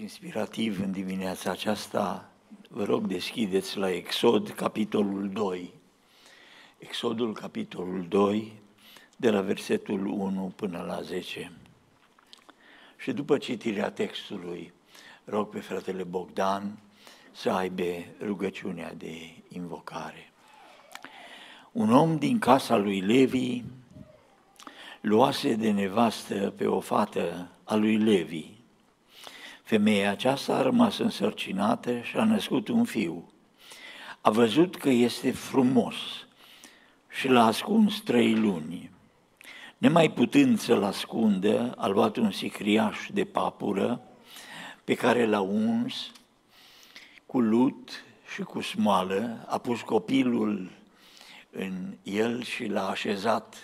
inspirativ în dimineața aceasta. Vă rog, deschideți la Exod, capitolul 2. Exodul, capitolul 2, de la versetul 1 până la 10. Și după citirea textului, rog pe fratele Bogdan să aibă rugăciunea de invocare. Un om din casa lui Levi luase de nevastă pe o fată a lui Levi, Femeia aceasta a rămas însărcinată și a născut un fiu. A văzut că este frumos și l-a ascuns trei luni. Nemai putând să-l ascundă, a luat un sicriaș de papură pe care l-a uns cu lut și cu smoală, a pus copilul în el și l-a așezat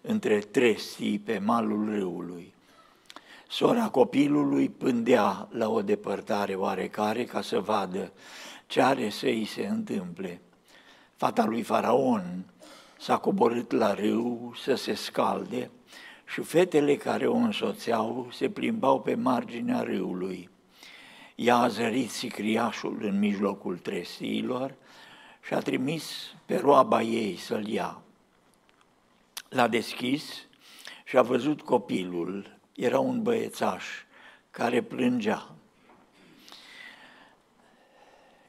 între trestii pe malul râului. Sora copilului pândea la o depărtare oarecare ca să vadă ce are să îi se întâmple. Fata lui Faraon s-a coborât la râu să se scalde și fetele care o însoțeau se plimbau pe marginea râului. Ea a zărit sicriașul în mijlocul tresiilor și a trimis pe roaba ei să-l ia. L-a deschis și a văzut copilul era un băiețaș care plângea.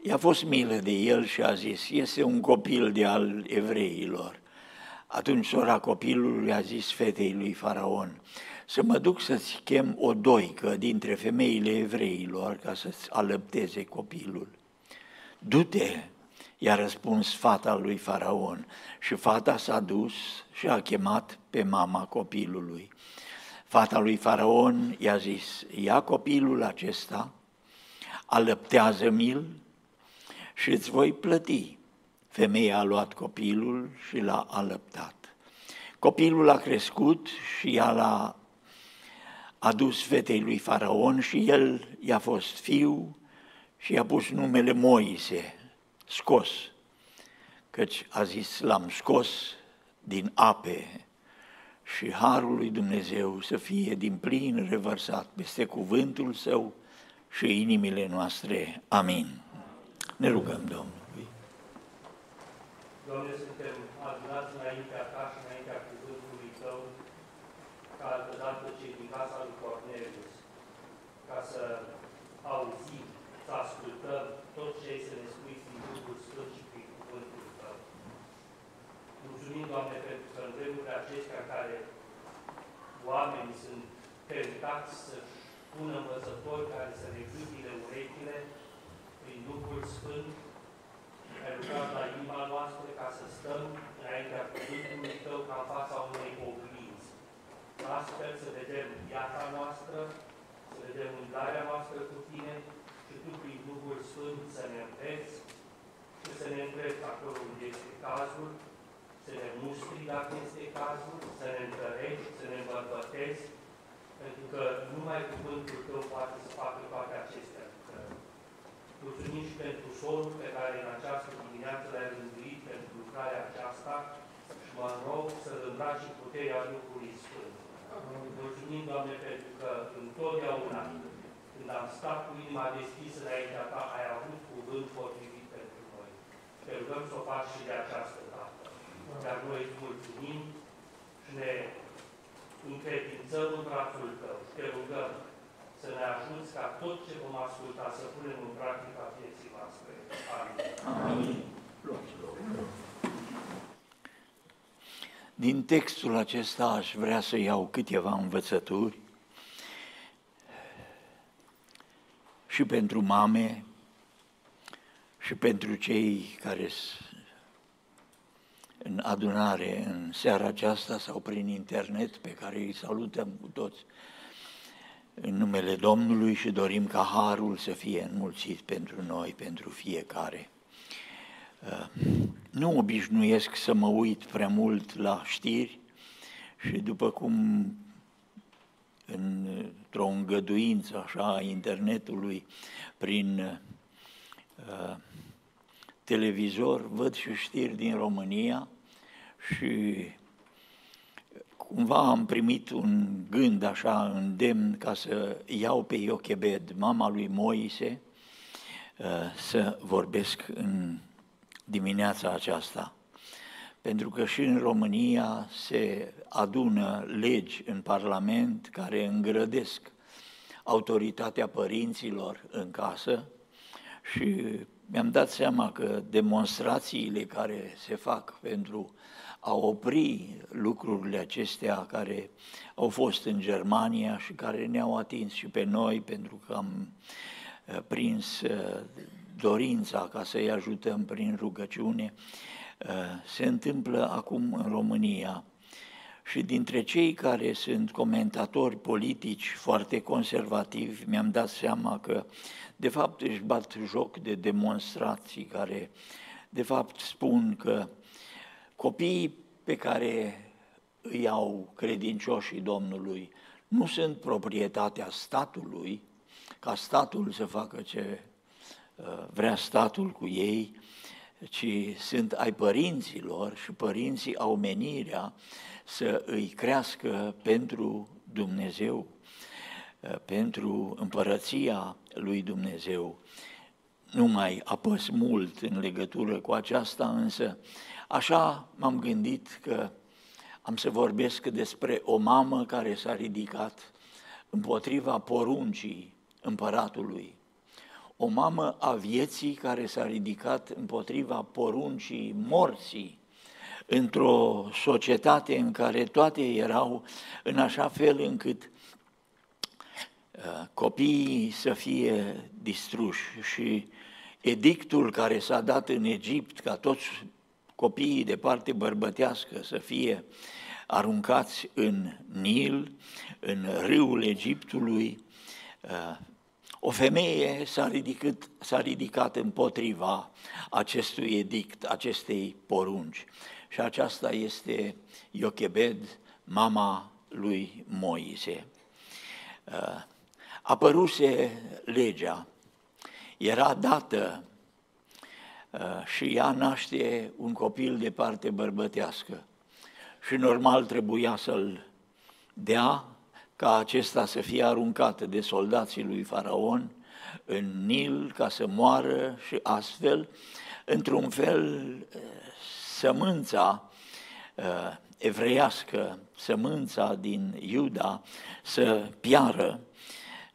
I-a fost milă de el și a zis, este un copil de al evreilor. Atunci sora copilului a zis fetei lui Faraon, să mă duc să-ți chem o doică dintre femeile evreilor ca să-ți alăpteze copilul. Du-te, i-a răspuns fata lui Faraon și fata s-a dus și a chemat pe mama copilului. Fata lui Faraon i-a zis, ia copilul acesta, alăptează-mi-l și îți voi plăti. Femeia a luat copilul și l-a alăptat. Copilul a crescut și ea l-a adus fetei lui Faraon și el i-a fost fiu și i-a pus numele Moise, scos, căci a zis, l-am scos din ape și Harul lui Dumnezeu să fie din plin revărsat peste cuvântul Său și inimile noastre. Amin. Ne rugăm Domnului. Doamne, suntem adunați înaintea Ta și înaintea cuvântului Tău, ca dată cei din casa lui Cornelius, ca să auzim, să ascultăm tot ce ai să ne spui prin Duhul Sfânt și prin cuvântul Tău. Mulțumim, Doamne, pentru că în vremurile acestea în care oamenii sunt tentați să pună învățători care să ne gândile urechile prin Duhul Sfânt, ai lucrat la inima noastră ca să stăm înaintea cuvântului Tău ca în fața unei oglinzi. Astfel să vedem viața noastră, să vedem umblarea noastră cu Tine și Tu prin Duhul Sfânt să ne înveți și să ne întrebi acolo unde este cazul, să ne mustri dacă este cazul, să ne întărești, să ne îmbărbătezi, pentru că numai cuvântul Tău poate să facă toate acestea lucrări. Mulțumim și pentru solul pe care în această dimineață l-ai rânduit pentru lucrarea aceasta și mă rog să-L îmbraci puterea Duhului Sfânt. Mulțumim, Doamne, pentru că întotdeauna când am stat cu inima deschisă înaintea Ta, ai avut cuvânt potrivit pentru noi. Te rugăm să o faci și de această dar noi îți mulțumim și ne încredințăm în brațul Tău și te rugăm să ne ajuți ca tot ce vom asculta să punem în practică a vieții noastre. Amin. Amin. Din textul acesta aș vrea să iau câteva învățături și pentru mame și pentru cei care în adunare în seara aceasta sau prin internet pe care îi salutăm cu toți în numele Domnului și dorim ca harul să fie înmulțit pentru noi, pentru fiecare. Uh, nu obișnuiesc să mă uit prea mult la știri și după cum într-o îngăduință așa a internetului prin uh, televizor văd și știri din România, și cumva am primit un gând așa îndemn ca să iau pe Iochebed, mama lui Moise, uh, să vorbesc în dimineața aceasta. Pentru că și în România se adună legi în Parlament care îngrădesc autoritatea părinților în casă și mi-am dat seama că demonstrațiile care se fac pentru a opri lucrurile acestea care au fost în Germania și care ne-au atins și pe noi pentru că am uh, prins uh, dorința ca să-i ajutăm prin rugăciune, uh, se întâmplă acum în România. Și dintre cei care sunt comentatori politici foarte conservativi, mi-am dat seama că, de fapt, își bat joc de demonstrații care, de fapt, spun că copiii pe care îi au credincioșii Domnului nu sunt proprietatea statului, ca statul să facă ce uh, vrea statul cu ei, ci sunt ai părinților și părinții au menirea să îi crească pentru Dumnezeu, uh, pentru împărăția lui Dumnezeu. Nu mai apăs mult în legătură cu aceasta, însă așa m-am gândit că am să vorbesc despre o mamă care s-a ridicat împotriva poruncii împăratului. O mamă a vieții care s-a ridicat împotriva poruncii morții într-o societate în care toate erau în așa fel încât uh, copiii să fie distruși și edictul care s-a dat în Egipt ca toți copiii de parte bărbătească să fie aruncați în Nil, în râul Egiptului. Uh, o femeie s-a ridicat, s-a ridicat împotriva acestui edict, acestei porunci. Și aceasta este Iochebed, mama lui Moise. Uh, apăruse legea, era dată uh, și ea naște un copil de parte bărbătească. Și normal trebuia să-l dea ca acesta să fie aruncat de soldații lui Faraon în Nil ca să moară și astfel, într-un fel, sămânța uh, evreiască, sămânța din Iuda să piară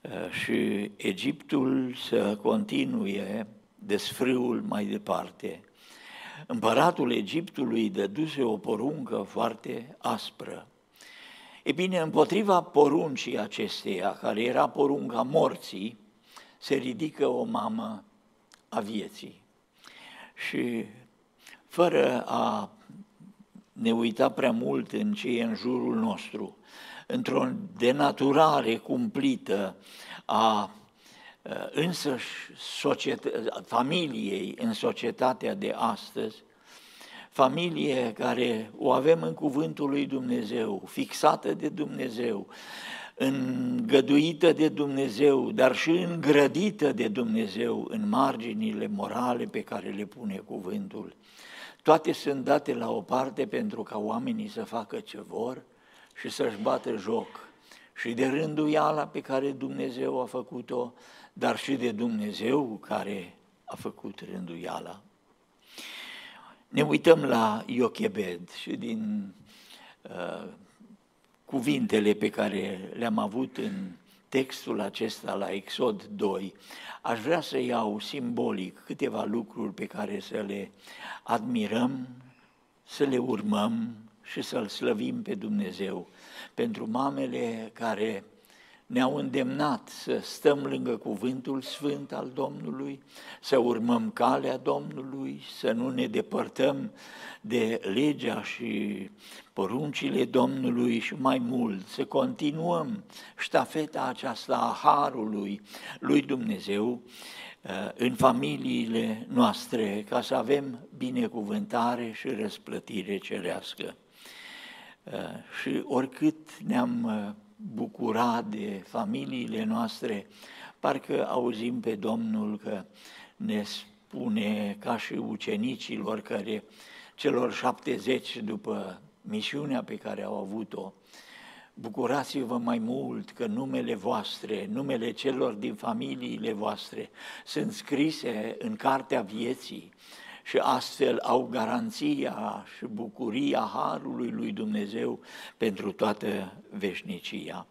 uh, și Egiptul să continue desfrâul mai departe. Împăratul Egiptului dăduse o poruncă foarte aspră. E bine, împotriva poruncii acesteia, care era porunca morții, se ridică o mamă a vieții. Și fără a ne uita prea mult în ce e în jurul nostru, într-o denaturare cumplită a însăși societ- familiei în societatea de astăzi, familie care o avem în cuvântul lui Dumnezeu, fixată de Dumnezeu, îngăduită de Dumnezeu, dar și îngrădită de Dumnezeu în marginile morale pe care le pune cuvântul. Toate sunt date la o parte pentru ca oamenii să facă ce vor și să-și bată joc și de rânduiala pe care Dumnezeu a făcut-o, dar și de Dumnezeu care a făcut rânduiala. Ne uităm la Iochebed și din uh, cuvintele pe care le-am avut în textul acesta la Exod 2, aș vrea să iau simbolic câteva lucruri pe care să le admirăm, să le urmăm și să-L slăvim pe Dumnezeu pentru mamele care ne-au îndemnat să stăm lângă cuvântul sfânt al Domnului, să urmăm calea Domnului, să nu ne depărtăm de legea și poruncile Domnului și mai mult, să continuăm ștafeta aceasta a Harului lui Dumnezeu uh, în familiile noastre, ca să avem binecuvântare și răsplătire cerească. Uh, și oricât ne-am uh, bucura de familiile noastre, parcă auzim pe Domnul că ne spune ca și ucenicilor care celor 70 după misiunea pe care au avut-o. Bucurați-vă mai mult că numele voastre, numele celor din familiile voastre sunt scrise în cartea vieții și astfel au garanția și bucuria Harului lui Dumnezeu pentru toată veșnicia.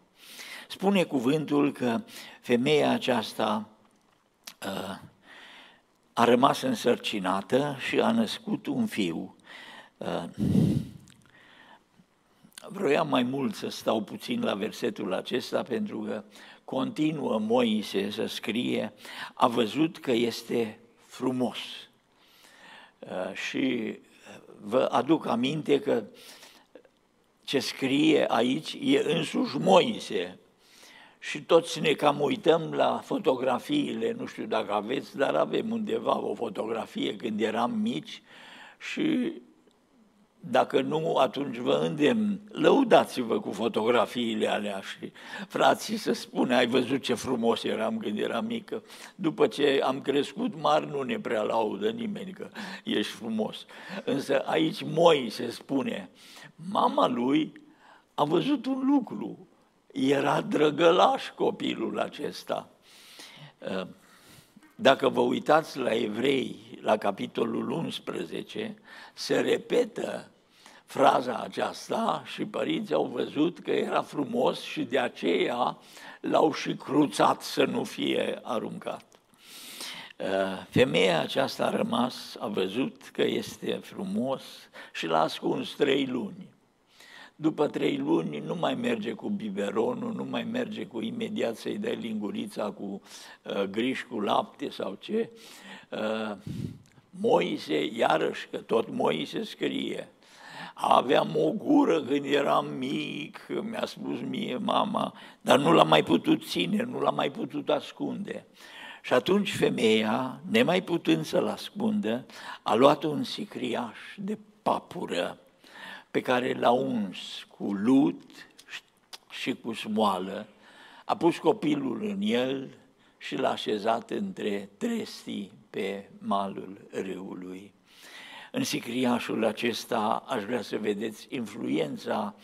Spune cuvântul că femeia aceasta uh, a rămas însărcinată și a născut un fiu. Uh, vroiam mai mult să stau puțin la versetul acesta pentru că continuă Moise să scrie, a văzut că este frumos. Uh, și vă aduc aminte că ce scrie aici e însuși Moise, și toți ne cam uităm la fotografiile, nu știu dacă aveți, dar avem undeva o fotografie când eram mici și dacă nu, atunci vă îndemn, lăudați-vă cu fotografiile alea și frații să spune, ai văzut ce frumos eram când eram mică. După ce am crescut mari, nu ne prea laudă nimeni că ești frumos. Însă aici Moi se spune, mama lui a văzut un lucru, era drăgălaș copilul acesta. Ă, dacă vă uitați la evrei, la capitolul 11, se repetă fraza aceasta și părinții au văzut că era frumos și de aceea l-au și cruțat să nu fie aruncat. Ă, femeia aceasta a rămas, a văzut că este frumos și l-a ascuns trei luni. După trei luni nu mai merge cu biberonul, nu mai merge cu imediat să-i dai lingurița cu uh, griș cu lapte sau ce. Uh, Moise, iarăși că tot Moise scrie, aveam o gură când eram mic, mi-a spus mie mama, dar nu l-am mai putut ține, nu l-am mai putut ascunde. Și atunci femeia, nemai putând să-l ascundă, a luat un sicriaș de papură pe care l-a uns cu lut și cu smoală, a pus copilul în el și l-a așezat între trestii pe malul râului. În sicriașul acesta aș vrea să vedeți influența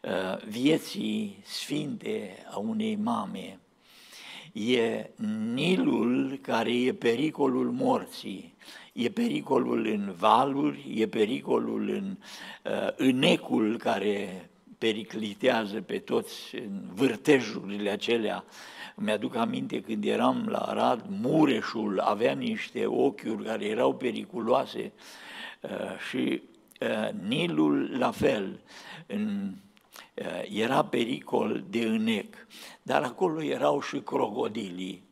uh, vieții sfinte a unei mame. E Nilul care e pericolul morții, e pericolul în valuri, e pericolul în uh, înecul care periclitează pe toți în vârtejurile acelea. Mi-aduc aminte când eram la Arad, Mureșul avea niște ochiuri care erau periculoase uh, și uh, Nilul la fel. În, uh, era pericol de înec, dar acolo erau și crocodilii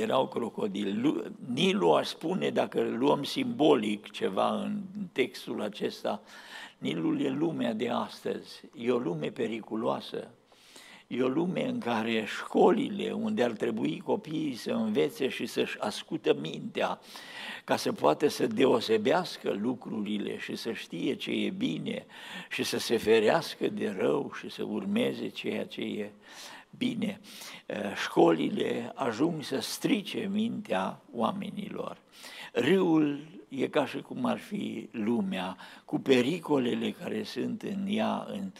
erau crocodili. Nilul aș spune, dacă luăm simbolic ceva în textul acesta, Nilul e lumea de astăzi, e o lume periculoasă, e o lume în care școlile, unde ar trebui copiii să învețe și să-și ascută mintea, ca să poată să deosebească lucrurile și să știe ce e bine și să se ferească de rău și să urmeze ceea ce e bine, eh, școlile ajung să strice mintea oamenilor. Râul e ca și cum ar fi lumea, cu pericolele care sunt în ea, în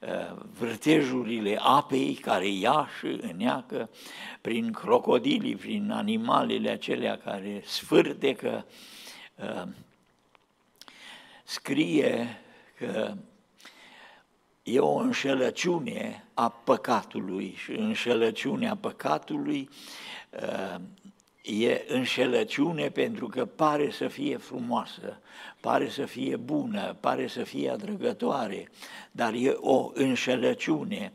uh, vârtejurile apei care ia și îneacă, prin crocodilii, prin animalele acelea care sfârtecă. Uh, scrie că e o înșelăciune a păcatului și înșelăciunea păcatului uh, e înșelăciune pentru că pare să fie frumoasă, pare să fie bună, pare să fie atrăgătoare, dar e o înșelăciune.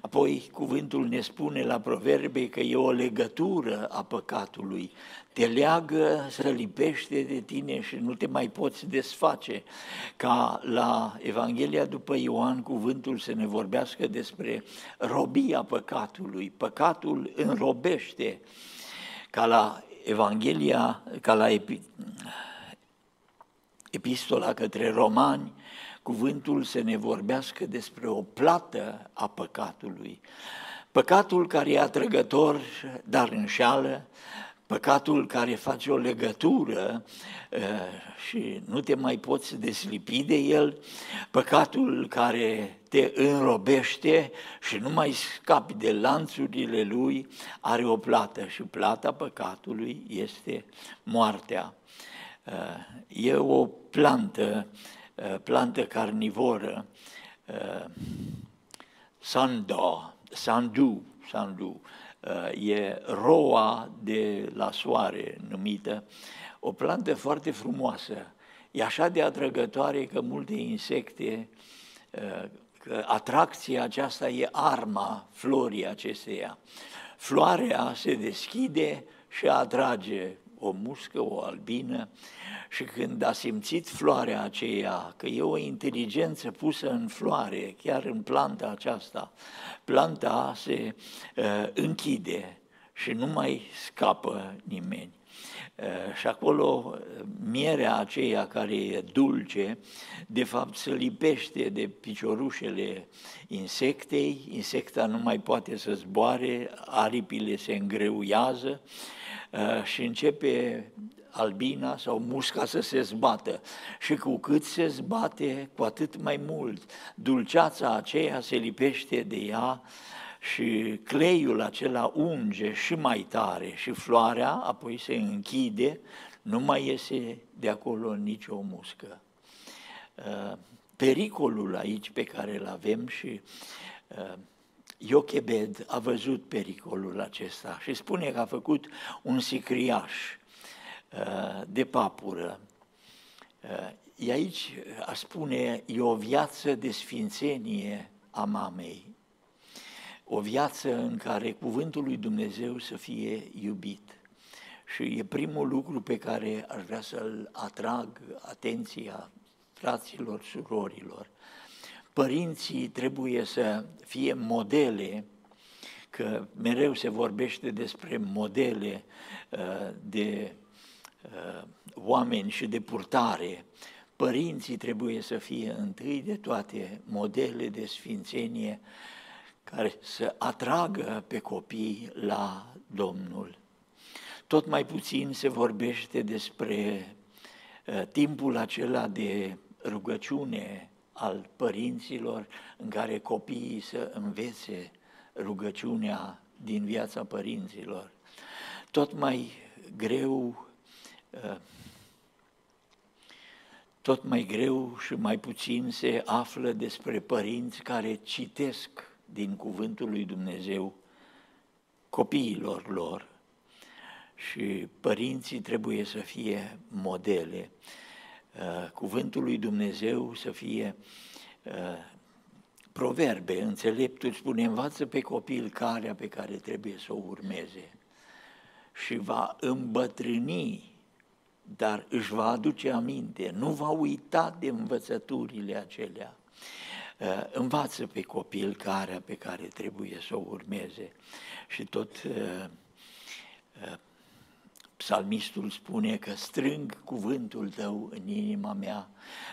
Apoi cuvântul ne spune la proverbe că e o legătură a păcatului, te leagă, să lipește de tine și nu te mai poți desface. Ca la Evanghelia după Ioan, cuvântul să ne vorbească despre robia păcatului. Păcatul înrobește. Ca la Evanghelia, ca la epi, epistola către romani, cuvântul să ne vorbească despre o plată a păcatului. Păcatul care e atrăgător, dar înșeală, păcatul care face o legătură uh, și nu te mai poți deslipi de el, păcatul care te înrobește și nu mai scapi de lanțurile lui, are o plată și plata păcatului este moartea. Uh, e o plantă, uh, plantă carnivoră, sando, sandu, sandu, e roa de la soare numită, o plantă foarte frumoasă. E așa de atrăgătoare că multe insecte, că atracția aceasta e arma florii acesteia. Floarea se deschide și atrage o muscă, o albină. Și când a simțit floarea aceea, că e o inteligență pusă în floare, chiar în planta aceasta, planta se uh, închide și nu mai scapă nimeni. Uh, și acolo uh, mierea aceea care e dulce, de fapt se lipește de piciorușele insectei, insecta nu mai poate să zboare, aripile se îngreuiază. uh, și începe albina sau musca să se zbată. Și cu cât se zbate, cu atât mai mult. Dulceața aceea se lipește de ea și cleiul acela unge și mai tare și floarea apoi se închide, nu mai iese de acolo nicio muscă. Uh, pericolul aici pe care îl avem și uh, Iochebed a văzut pericolul acesta și spune că a făcut un sicriaș Uh, de papură. Uh, e aici, a spune, e o viață de sfințenie a mamei, o viață în care cuvântul lui Dumnezeu să fie iubit. Și e primul lucru pe care aș vrea să-l atrag atenția fraților, surorilor. Părinții trebuie să fie modele, că mereu se vorbește despre modele uh, de uh, oameni și de purtare, părinții trebuie să fie întâi de toate modele de sfințenie care să atragă pe copii la Domnul. Tot mai puțin se vorbește despre uh, timpul acela de rugăciune al părinților în care copiii să învețe rugăciunea din viața părinților. Tot mai greu Uh, tot mai greu și mai puțin se află despre părinți care citesc din cuvântul lui Dumnezeu copiilor lor și părinții trebuie să fie modele. Uh, cuvântul lui Dumnezeu să fie uh, proverbe, înțeleptul spune, învață pe copil calea pe care trebuie să o urmeze și va îmbătrâni dar își va aduce aminte, nu va uita de învățăturile acelea. Uh, învață pe copil care pe care trebuie să o urmeze. Și tot uh, uh, psalmistul spune că strâng cuvântul tău în inima mea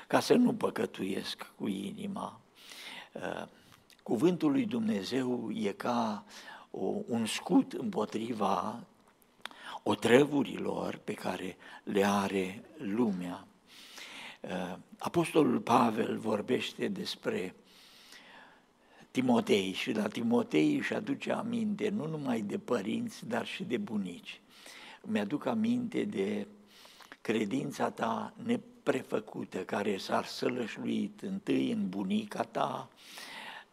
ca să nu păcătuiesc cu inima. Cuvântul lui Dumnezeu e ca o, un scut împotriva otrăvurilor pe care le are lumea. Uh, Apostolul Pavel vorbește despre Timotei și la Timotei își aduce aminte nu numai de părinți, dar și de bunici. Mi-aduc aminte de credința ta neprefăcută care s-a sălășluit întâi în bunica ta,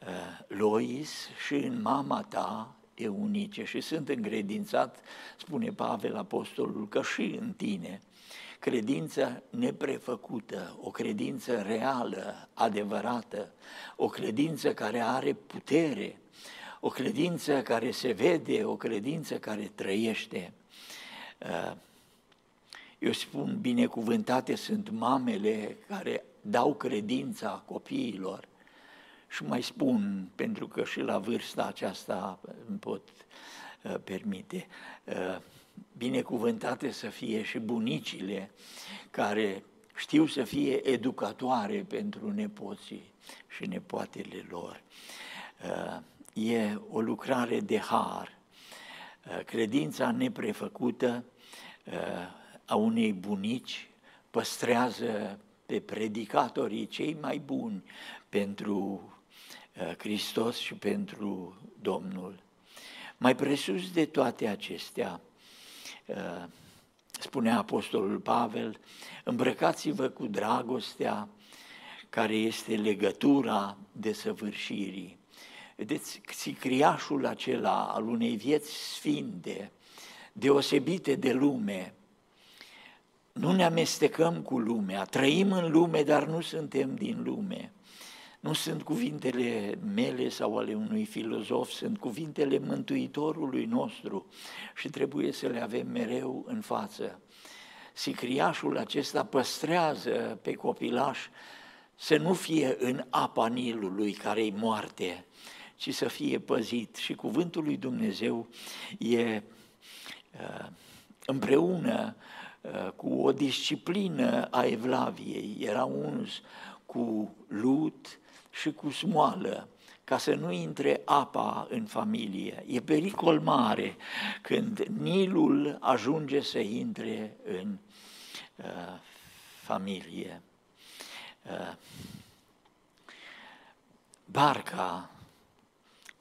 uh, Lois, și în mama ta, eunice și sunt încredințat, spune Pavel Apostolul, că și în tine credința neprefăcută, o credință reală, adevărată, o credință care are putere, o credință care se vede, o credință care trăiește. Uh, eu spun, binecuvântate sunt mamele care dau credința copiilor, și mai spun, pentru că și la vârsta aceasta îmi pot uh, permite, uh, binecuvântate să fie și bunicile care știu să fie educatoare pentru nepoții și nepoatele lor. Uh, e o lucrare de har. Uh, credința neprefăcută uh, a unei bunici păstrează pe predicatorii cei mai buni pentru Hristos și pentru Domnul. Mai presus de toate acestea, spunea Apostolul Pavel, îmbrăcați-vă cu dragostea care este legătura desăvârșirii. Vedeți, sicriașul acela al unei vieți sfinte, deosebite de lume, nu ne amestecăm cu lumea, trăim în lume, dar nu suntem din lume. Nu sunt cuvintele mele sau ale unui filozof, sunt cuvintele Mântuitorului nostru și trebuie să le avem mereu în față. Sicriașul acesta păstrează pe copilaș să nu fie în apa Nilului care-i moarte, ci să fie păzit. Și cuvântul lui Dumnezeu e uh, împreună uh, cu o disciplină a Evlaviei, era uns cu lut și cu smoală, ca să nu intre apa în familie. E pericol mare când Nilul ajunge să intre în uh, familie. Uh, barca,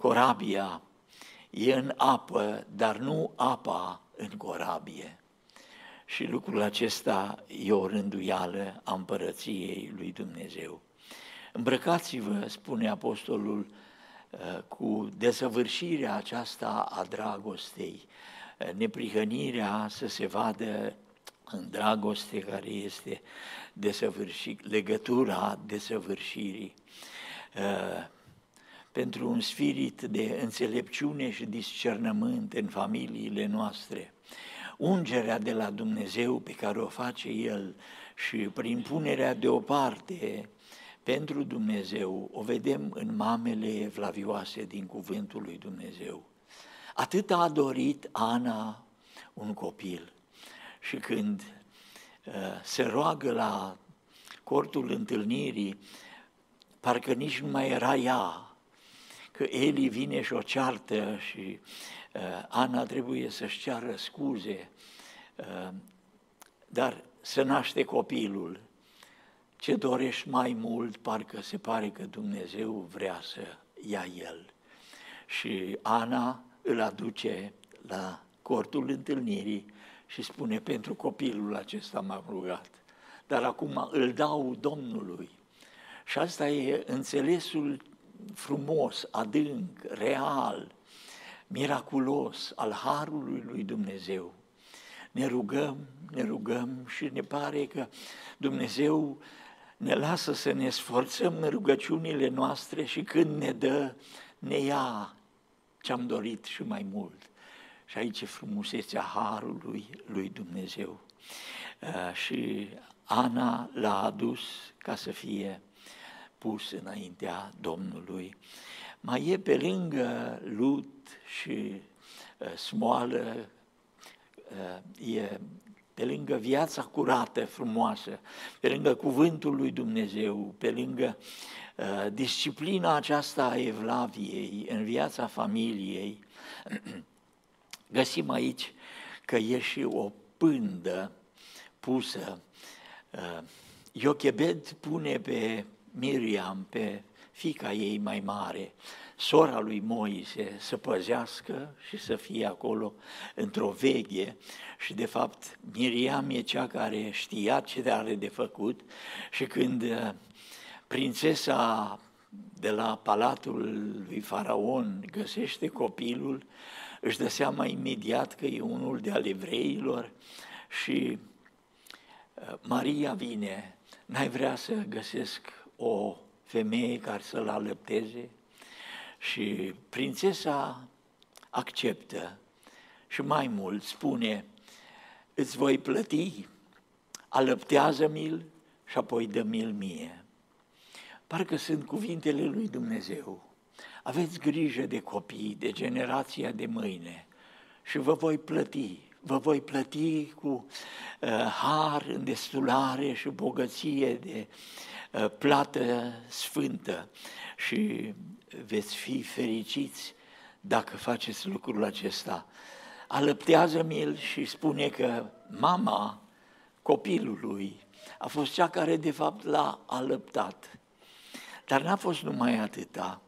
corabia, e în apă, dar nu apa în corabie. Și lucrul acesta e o rânduială a împărăției lui Dumnezeu. Îmbrăcați-vă, spune apostolul, uh, cu desăvârșirea aceasta a dragostei, uh, neprihănirea să se vadă în dragoste care este desăvârșit, legătura desăvârșirii. Uh, pentru un spirit de înțelepciune și discernământ în familiile noastre. Ungerea de la Dumnezeu pe care o face El și prin punerea deoparte pentru Dumnezeu o vedem în mamele vlavioase din cuvântul lui Dumnezeu. Atât a dorit Ana un copil și când uh, se roagă la cortul întâlnirii, parcă nici nu mai era ea, că Eli vine și o ceartă și uh, Ana trebuie să-și ceară scuze, uh, dar să naște copilul. Ce dorești mai mult, parcă se pare că Dumnezeu vrea să ia el. Și Ana îl aduce la cortul întâlnirii și spune, pentru copilul acesta m-am rugat, dar acum îl dau Domnului. Și asta e înțelesul frumos, adânc, real, miraculos al Harului lui Dumnezeu. Ne rugăm, ne rugăm și ne pare că Dumnezeu ne lasă să ne sforțăm în rugăciunile noastre și când ne dă, ne ia ce-am dorit și mai mult. Și aici e frumusețea Harului lui Dumnezeu. Uh, și Ana l-a adus ca să fie pus înaintea Domnului. Mai e pe lângă lut și uh, smoală, uh, e pe lângă viața curată, frumoasă, pe lângă cuvântul lui Dumnezeu, pe lângă uh, disciplina aceasta a Evlaviei în viața familiei, găsim aici că e și o pândă pusă. Uh, Iochebed pune pe Miriam, pe fica ei mai mare, sora lui Moise, să păzească și să fie acolo într-o veche. Și de fapt Miriam e cea care știa ce are de făcut. Și când uh, prințesa de la palatul lui Faraon găsește copilul, își dă seama imediat că e unul de ale evreilor și uh, Maria vine, n-ai vrea să găsesc o femeie care să-l alăpteze și prințesa acceptă și mai mult spune, îți voi plăti, alăptează-mi-l și apoi dă-mi-l mie. Parcă sunt cuvintele lui Dumnezeu. Aveți grijă de copii, de generația de mâine și vă voi plăti. Vă voi plăti cu uh, har, îndestulare și bogăție de uh, plată sfântă și veți fi fericiți dacă faceți lucrul acesta. alăptează mi și spune că mama copilului a fost cea care de fapt l-a alăptat. Dar n-a fost numai atâta.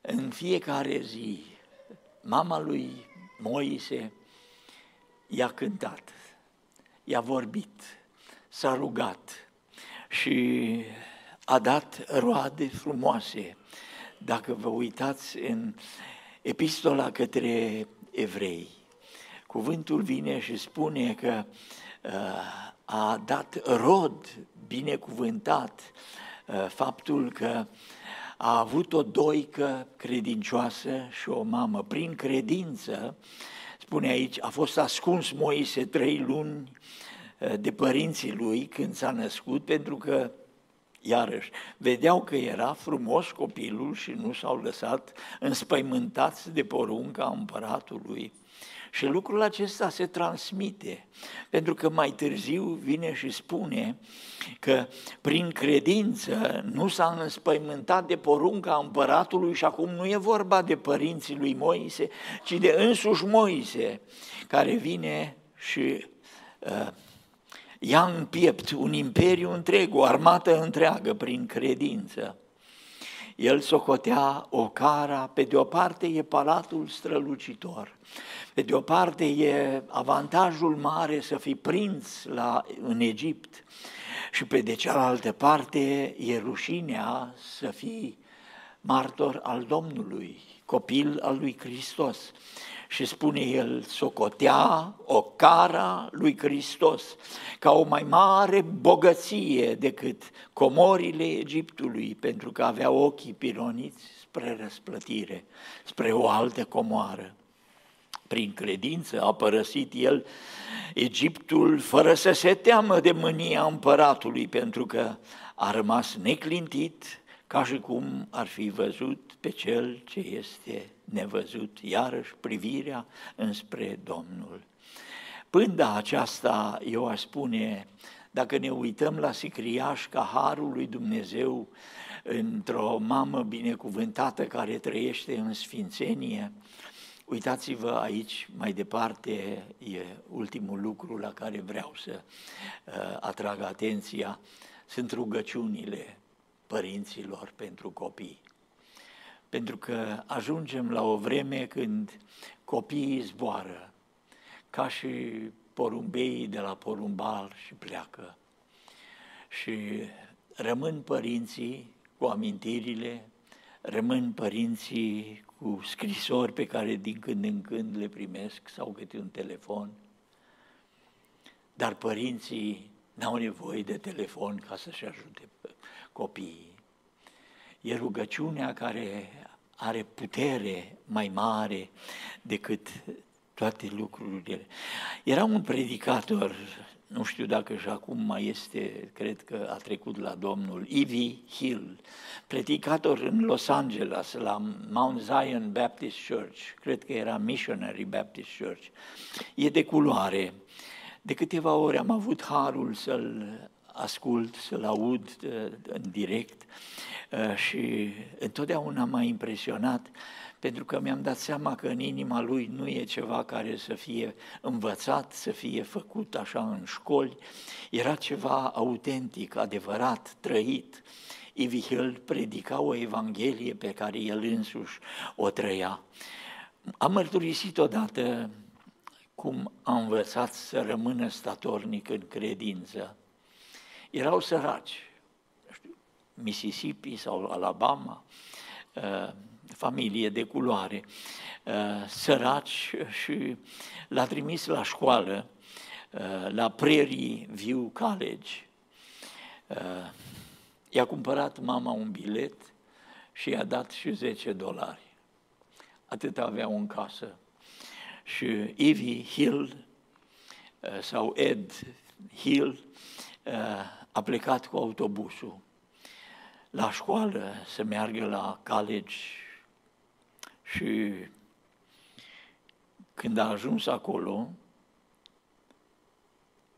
În fiecare zi, mama lui Moise i-a cântat, i-a vorbit, s-a rugat și a dat roade frumoase. Dacă vă uitați în epistola către evrei, cuvântul vine și spune că uh, a dat rod binecuvântat uh, faptul că a avut o doică credincioasă și o mamă. Prin credință, spune aici, a fost ascuns Moise trei luni uh, de părinții lui când s-a născut, pentru că iarăși, vedeau că era frumos copilul și nu s-au lăsat înspăimântați de porunca împăratului. Și lucrul acesta se transmite, pentru că mai târziu vine și spune că prin credință nu s-a înspăimântat de porunca împăratului și acum nu e vorba de părinții lui Moise, ci de însuși Moise, care vine și uh, ia în piept un imperiu întreg, o armată întreagă prin credință. El socotea o cara, pe de o parte e palatul strălucitor, pe de o parte e avantajul mare să fii prinț la, în Egipt și pe de cealaltă parte e rușinea să fii martor al Domnului, copil al lui Hristos și spune el, socotea o cara lui Hristos ca o mai mare bogăție decât comorile Egiptului, pentru că avea ochii pironiți spre răsplătire, spre o altă comoară. Prin credință a părăsit el Egiptul fără să se teamă de mânia împăratului, pentru că a rămas neclintit, ca și cum ar fi văzut pe cel ce este nevăzut, iarăși privirea înspre Domnul. Pânda aceasta, eu aș spune, dacă ne uităm la sicriaș ca harul lui Dumnezeu într-o mamă binecuvântată care trăiește în sfințenie, Uitați-vă aici, mai departe, e ultimul lucru la care vreau să uh, atrag atenția, sunt rugăciunile părinților pentru copii. Pentru că ajungem la o vreme când copiii zboară, ca și porumbeii de la porumbal și pleacă. Și rămân părinții cu amintirile, rămân părinții cu scrisori pe care din când în când le primesc sau câte un telefon. Dar părinții n-au nevoie de telefon ca să-și ajute copiii. E rugăciunea care are putere mai mare decât toate lucrurile. Era un predicator, nu știu dacă și acum mai este, cred că a trecut la Domnul, Ivy Hill, predicator în Los Angeles, la Mount Zion Baptist Church, cred că era Missionary Baptist Church. E de culoare. De câteva ori am avut harul să-l ascult, să-l aud uh, în direct uh, și întotdeauna m-a impresionat pentru că mi-am dat seama că în inima lui nu e ceva care să fie învățat, să fie făcut așa în școli, era ceva autentic, adevărat, trăit. Ivi Hill predica o evanghelie pe care el însuși o trăia. Am mărturisit odată cum a învățat să rămână statornic în credință erau săraci, Mississippi sau Alabama, uh, familie de culoare, uh, săraci și l-a trimis la școală, uh, la Prairie View College. I-a cumpărat mama un bilet și i-a dat și 10 dolari. Atât aveau în casă. Și Evie Hill sau Ed Hill a plecat cu autobusul la școală să meargă la college și când a ajuns acolo,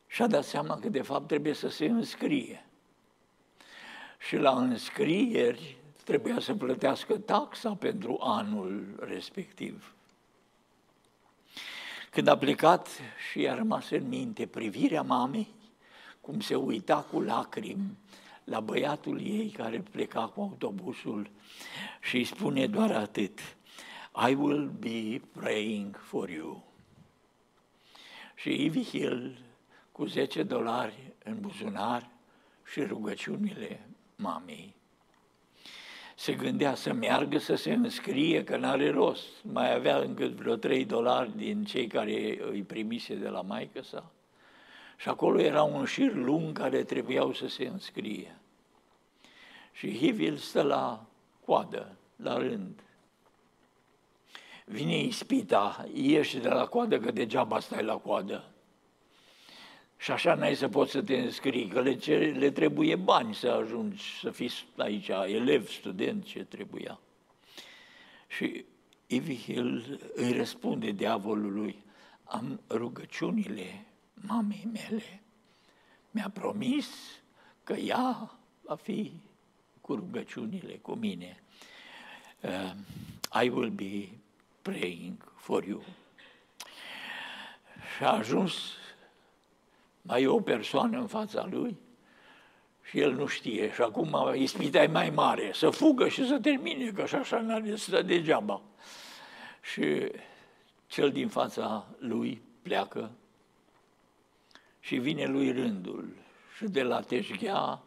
și-a dat seama că de fapt trebuie să se înscrie. Și la înscrieri trebuia să plătească taxa pentru anul respectiv. Când a plecat și i-a rămas în minte privirea mamei, cum se uita cu lacrimi la băiatul ei care pleca cu autobusul și îi spune doar atât, I will be praying for you. Și Ivy Hill, cu 10 dolari în buzunar și rugăciunile mamei, se gândea să meargă să se înscrie, că n-are rost. Mai avea încă vreo 3 dolari din cei care îi primise de la maică sa. Și acolo era un șir lung care trebuiau să se înscrie. Și Hivil stă la coadă, la rând. Vine ispita, ieși de la coadă, că degeaba stai la coadă. Și așa n-ai să poți să te înscrii, că le, cer, le trebuie bani să ajungi să fii aici, elev, student, ce trebuia. Și Ivy Hill îi răspunde diavolului, am rugăciunile mamei mele. Mi-a promis că ea va fi cu rugăciunile cu mine. Uh, I will be praying for you. Și a ajuns mai e o persoană în fața lui și el nu știe. Și acum ispita e mai mare, să fugă și să termine, că așa așa n-are să degeaba. Și cel din fața lui pleacă și vine lui rândul. Și de la teșghea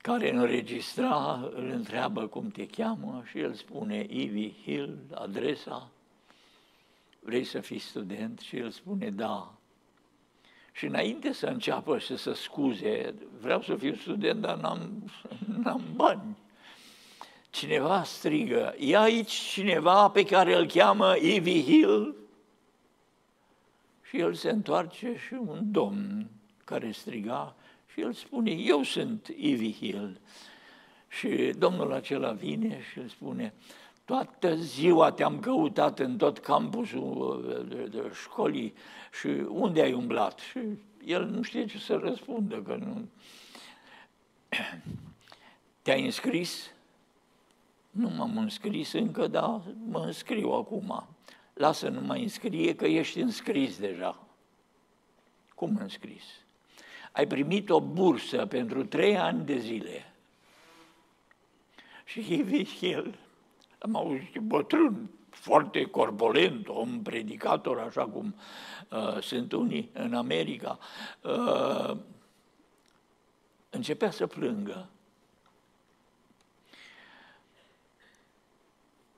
care înregistra, îl întreabă cum te cheamă și el spune Ivy Hill, adresa, vrei să fii student? Și el spune da. Și înainte să înceapă și să scuze, vreau să fiu student, dar n-am, n-am bani. Cineva strigă, e aici cineva pe care îl cheamă Ivy Hill? Și el se întoarce și un domn care striga și el spune, eu sunt Ivy Hill. Și domnul acela vine și îl spune, toată ziua te-am căutat în tot campusul de, de școlii și unde ai umblat? Și el nu știe ce să răspundă, că nu... Te-ai înscris? Nu m-am înscris încă, dar mă înscriu acum. Lasă nu mă înscrie că ești înscris deja. Cum înscris? Ai primit o bursă pentru trei ani de zile. Și el am auzit bătrân, foarte corpulent, om predicator, așa cum uh, sunt unii în America, uh, începea să plângă.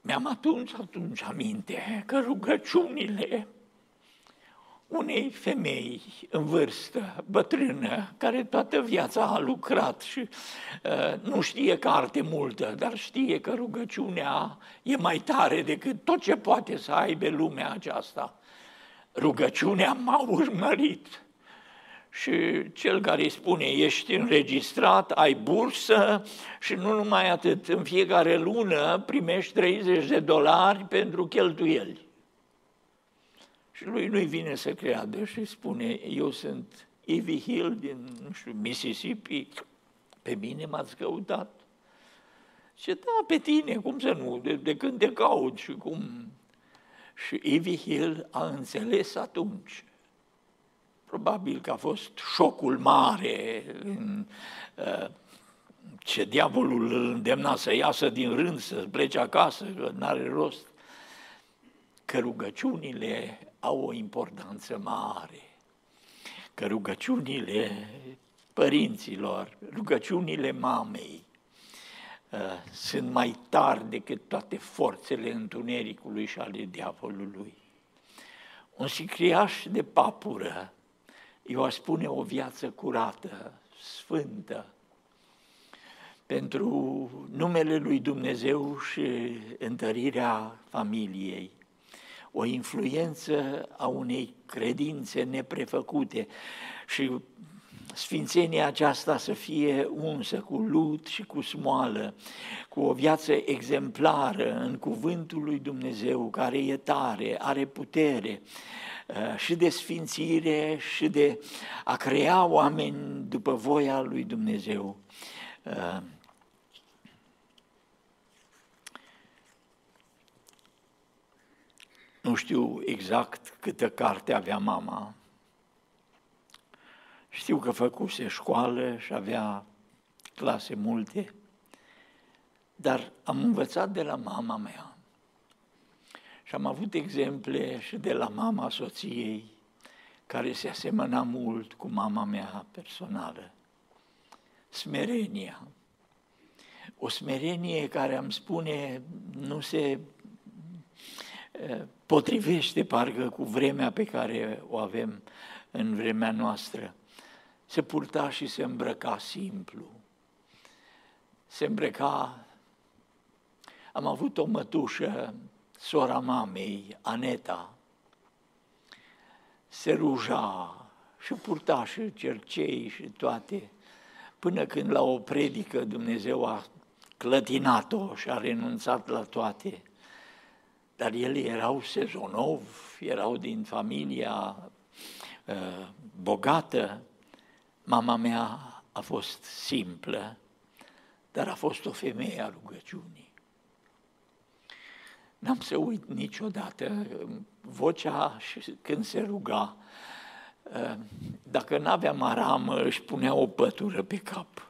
Mi-am atunci, atunci aminte că rugăciunile unei femei în vârstă, bătrână, care toată viața a lucrat și uh, nu știe carte multă, dar știe că rugăciunea e mai tare decât tot ce poate să aibă lumea aceasta. Rugăciunea m-a urmărit. Și cel care îi spune, ești înregistrat, ai bursă și nu numai atât, în fiecare lună primești 30 de dolari pentru cheltuieli. Și lui nu-i vine să creadă și spune, eu sunt Ivy Hill din, nu știu, Mississippi, pe mine m-ați căutat. Și da, pe tine, cum să nu, de, de când te caut și cum... Și Ivy Hill a înțeles atunci. Probabil că a fost șocul mare în, uh, ce diavolul îl îndemna să iasă din rând, să plece acasă, că n-are rost. Că rugăciunile au o importanță mare, că rugăciunile părinților, rugăciunile mamei, uh, sunt mai tari decât toate forțele întunericului și ale diavolului. Un sicriaș de papură, eu aș spune o viață curată, sfântă, pentru numele lui Dumnezeu și întărirea familiei. O influență a unei credințe neprefăcute. Și sfințenia aceasta să fie unsă cu lut și cu smoală, cu o viață exemplară în cuvântul lui Dumnezeu, care e tare, are putere uh, și de sfințire și de a crea oameni după voia lui Dumnezeu. Uh, Nu știu exact câtă carte avea mama. Știu că făcuse școală și avea clase multe, dar am învățat de la mama mea. Și am avut exemple și de la mama soției, care se asemăna mult cu mama mea personală. Smerenia. O smerenie care, am spune, nu se potrivește parcă cu vremea pe care o avem în vremea noastră. Se purta și se îmbrăca simplu. Se îmbrăca... Am avut o mătușă, sora mamei, Aneta, se ruja și purta și cercei și toate, până când la o predică Dumnezeu a clătinat-o și a renunțat la toate dar ele erau sezonov, erau din familia uh, bogată. Mama mea a fost simplă, dar a fost o femeie a rugăciunii. N-am să uit niciodată vocea și când se ruga. Uh, dacă n-avea maramă, își punea o pătură pe cap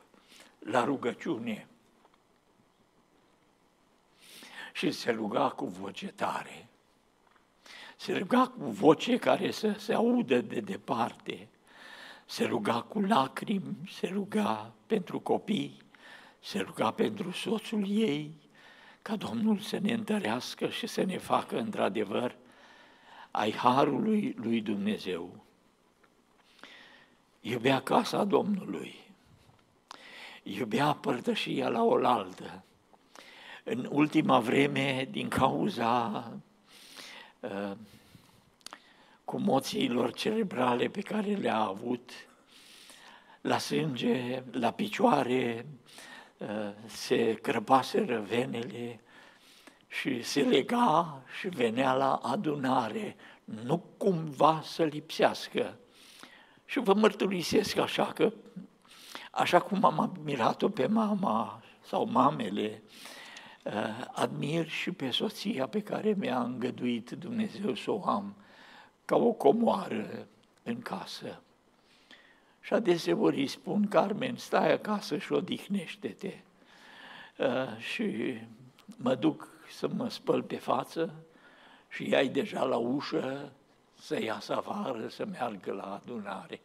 la rugăciune și se ruga cu voce tare. Se ruga cu voce care să se audă de departe. Se ruga cu lacrimi, se ruga pentru copii, se ruga pentru soțul ei, ca Domnul să ne întărească și să ne facă într-adevăr ai harului lui Dumnezeu. Iubea casa Domnului, iubea părtășia la oaltă, în ultima vreme, din cauza uh, comoțiilor cerebrale pe care le-a avut, la sânge, la picioare, uh, se crăpaseră venele și se lega și venea la adunare, nu cumva să lipsească. Și vă mărturisesc așa că, așa cum am admirat-o pe mama sau mamele, Uh, admir și pe soția pe care mi-a îngăduit Dumnezeu să o am ca o comoară în casă. Și adeseori îi spun, Carmen, stai acasă și odihnește-te. Uh, și mă duc să mă spăl pe față și ea deja la ușă să iasă afară, să meargă la adunare.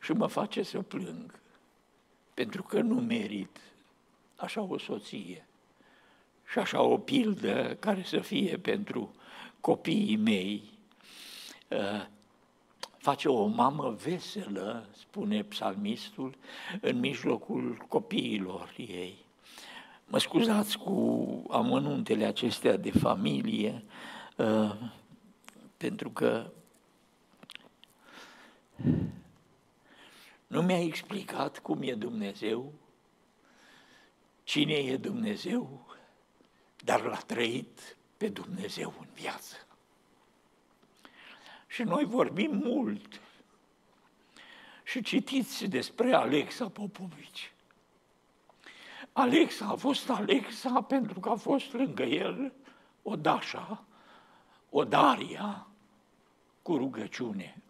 Și mă face să plâng, pentru că nu merit așa o soție și așa o pildă care să fie pentru copiii mei. Uh, face o mamă veselă, spune psalmistul, în mijlocul copiilor ei. Mă scuzați cu amănuntele acestea de familie, uh, pentru că nu mi-a explicat cum e Dumnezeu cine e Dumnezeu, dar l-a trăit pe Dumnezeu în viață. Și noi vorbim mult și citiți despre Alexa Popovici. Alexa a fost Alexa pentru că a fost lângă el o Dașa, o Daria cu rugăciune.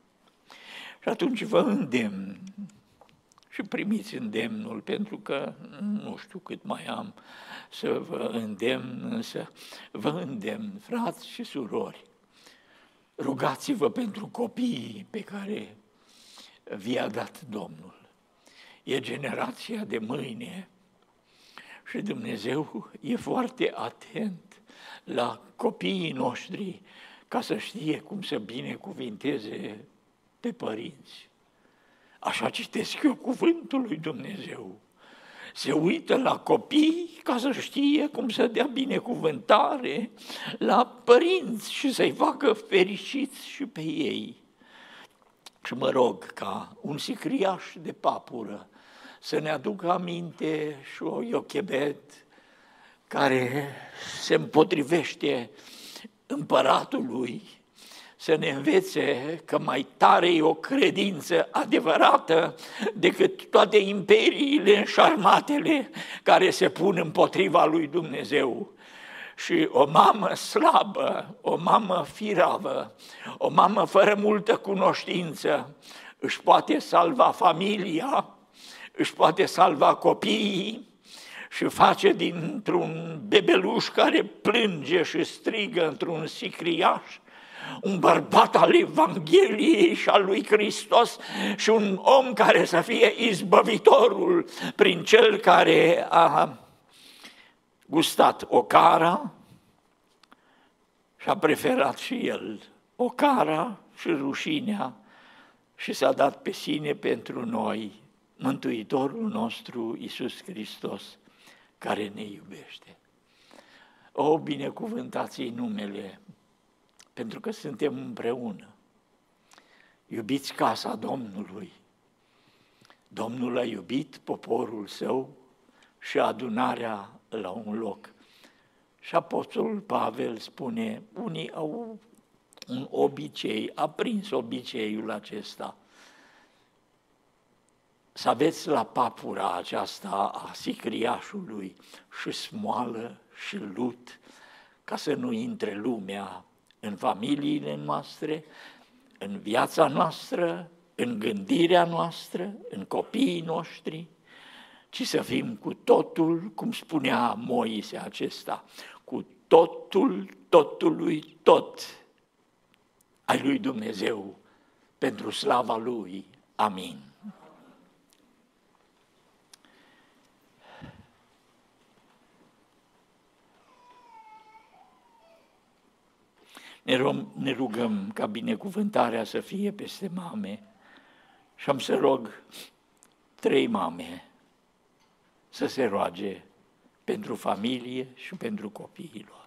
Și atunci vă îndemn și primiți îndemnul, pentru că nu știu cât mai am să vă îndemn, însă vă îndemn, frați și surori, rugați-vă pentru copiii pe care vi-a dat Domnul. E generația de mâine și Dumnezeu e foarte atent la copiii noștri ca să știe cum să binecuvinteze pe părinți. Așa citesc eu cuvântul lui Dumnezeu. Se uită la copii ca să știe cum să dea binecuvântare la părinți și să-i facă fericiți și pe ei. Și mă rog ca un sicriaș de papură să ne aducă aminte și o iochebet care se împotrivește împăratului să ne învețe că mai tare e o credință adevărată decât toate imperiile înșarmatele care se pun împotriva lui Dumnezeu. Și o mamă slabă, o mamă firavă, o mamă fără multă cunoștință, își poate salva familia, își poate salva copiii și face dintr-un bebeluș care plânge și strigă într-un sicriaș un bărbat al Evangheliei și al lui Hristos și un om care să fie izbăvitorul prin cel care a gustat o cara și a preferat și el o cara și rușinea și s-a dat pe sine pentru noi, Mântuitorul nostru Iisus Hristos, care ne iubește. O, binecuvântați numele pentru că suntem împreună. Iubiți casa Domnului. Domnul a iubit poporul său și adunarea la un loc. Și Apostolul Pavel spune, unii au un obicei, a prins obiceiul acesta, să aveți la papura aceasta a sicriașului și smoală și lut, ca să nu intre lumea în familiile noastre, în viața noastră, în gândirea noastră, în copiii noștri, ci să fim cu totul, cum spunea Moise acesta, cu totul, totului, tot ai lui Dumnezeu, pentru slava lui. Amin. Ne, rom, ne rugăm ca binecuvântarea să fie peste mame și am să rog trei mame să se roage pentru familie și pentru copiilor.